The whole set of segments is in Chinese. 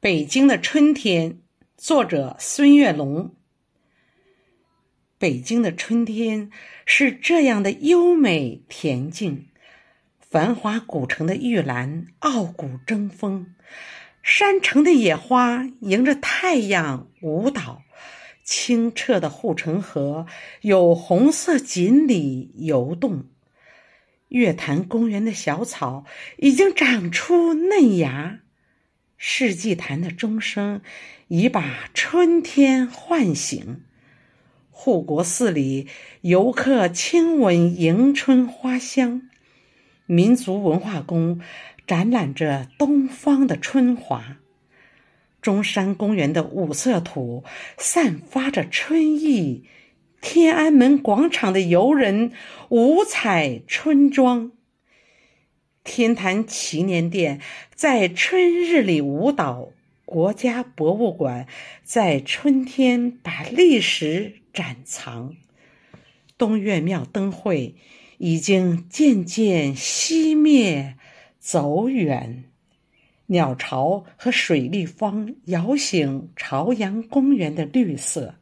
北京的春天，作者孙月龙。北京的春天是这样的优美恬静，繁华古城的玉兰傲骨争锋，山城的野花迎着太阳舞蹈，清澈的护城河有红色锦鲤游动，月坛公园的小草已经长出嫩芽。世纪坛的钟声已把春天唤醒，护国寺里游客亲吻迎春花香，民族文化宫展览着东方的春华，中山公园的五色土散发着春意，天安门广场的游人五彩春装。天坛祈年殿在春日里舞蹈，国家博物馆在春天把历史展藏。东岳庙灯会已经渐渐熄灭走远，鸟巢和水立方摇醒朝阳公园的绿色。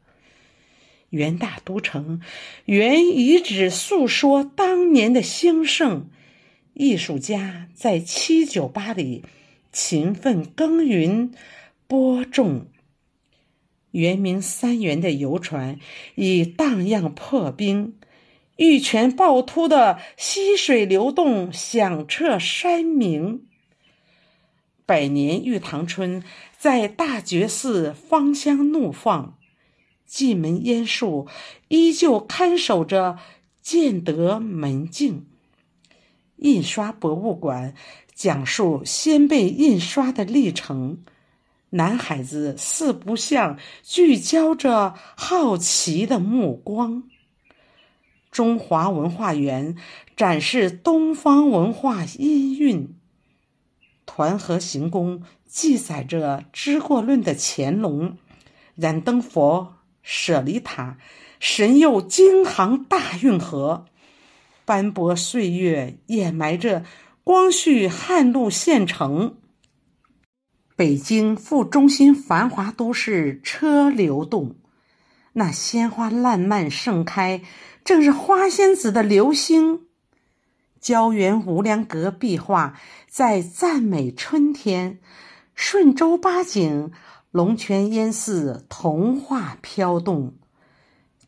元大都城原遗址诉说当年的兴盛。艺术家在七九八里勤奋耕耘播种，圆明三元的游船已荡漾破冰，玉泉趵突的溪水流动响彻山鸣。百年玉堂春在大觉寺芳香怒放，蓟门烟树依旧看守着建德门径。印刷博物馆讲述先辈印刷的历程，男孩子四不像聚焦着好奇的目光。中华文化园展示东方文化音韵。团河行宫记载着知过论的乾隆，燃灯佛、舍利塔神佑京杭大运河。斑驳岁月掩埋着光绪汉路县城。北京副中心繁华都市车流动，那鲜花烂漫盛开，正是花仙子的流星。胶原无量阁壁画在赞美春天，顺州八景、龙泉烟寺童话飘动，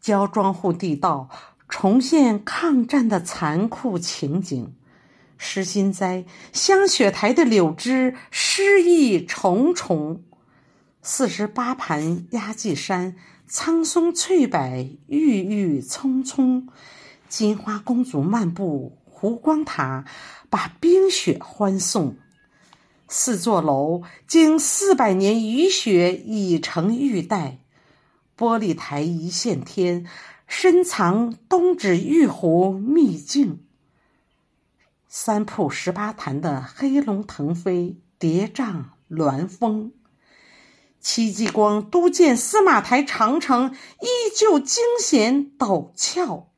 焦庄户地道。重现抗战的残酷情景，诗心斋香雪台的柳枝诗意重重，四十八盘压髻山苍松翠柏郁郁葱葱，金花公主漫步湖光塔，把冰雪欢送。四座楼经四百年雨雪已成玉带，玻璃台一线天。深藏东指玉壶秘境，三瀑十八潭的黑龙腾飞叠嶂峦峰，戚继光督建司马台长城依旧惊险陡峭，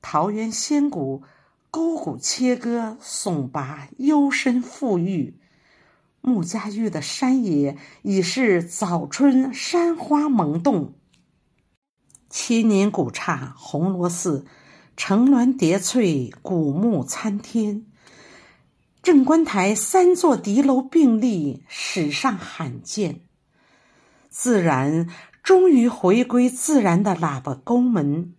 桃源仙谷沟谷切割耸拔幽深富裕，穆家峪的山野已是早春山花萌动。千年古刹红螺寺，层峦叠翠，古木参天。镇观台三座敌楼并立，史上罕见。自然终于回归自然的喇叭沟门，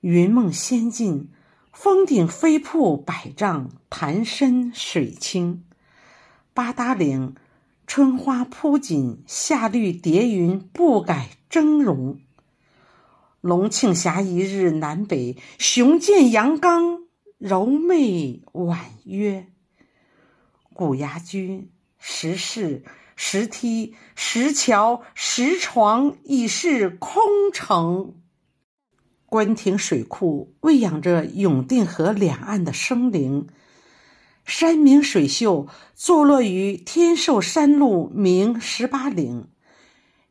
云梦仙境，峰顶飞瀑百丈，潭深水清。八达岭春花铺锦，夏绿叠云，不改峥嵘。龙庆峡一日南北，雄健阳刚，柔媚婉约。古崖居、石室、石梯、石桥、石床已是空城。官亭水库喂养着永定河两岸的生灵。山明水秀，坐落于天寿山路明十八岭。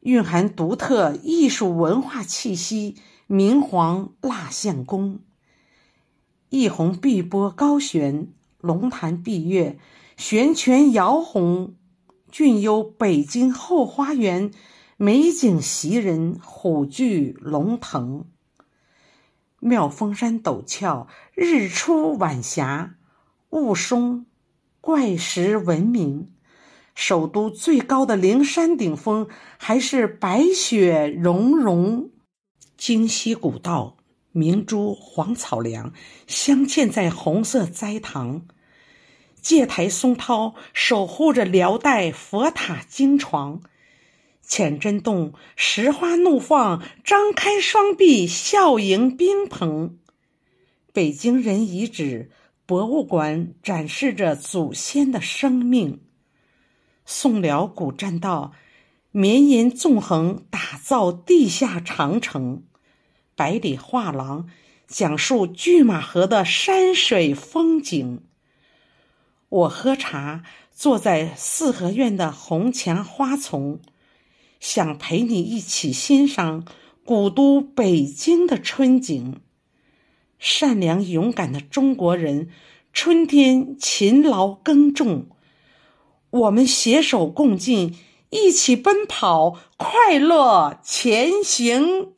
蕴含独特艺术文化气息，明皇蜡像宫，一泓碧波高悬，龙潭碧月，悬泉摇红，俊幽北京后花园，美景袭人，虎踞龙腾。妙峰山陡峭，日出晚霞，雾凇，怪石闻名。首都最高的灵山顶峰，还是白雪融融。京西古道，明珠黄草梁镶嵌在红色斋堂。戒台松涛守护着辽代佛塔经床，浅真洞石花怒放，张开双臂笑迎宾朋。北京人遗址博物馆展示着祖先的生命。宋辽古栈道绵延纵横，打造地下长城。百里画廊讲述拒马河的山水风景。我喝茶，坐在四合院的红墙花丛，想陪你一起欣赏古都北京的春景。善良勇敢的中国人，春天勤劳耕种，我们携手共进，一起奔跑，快乐前行。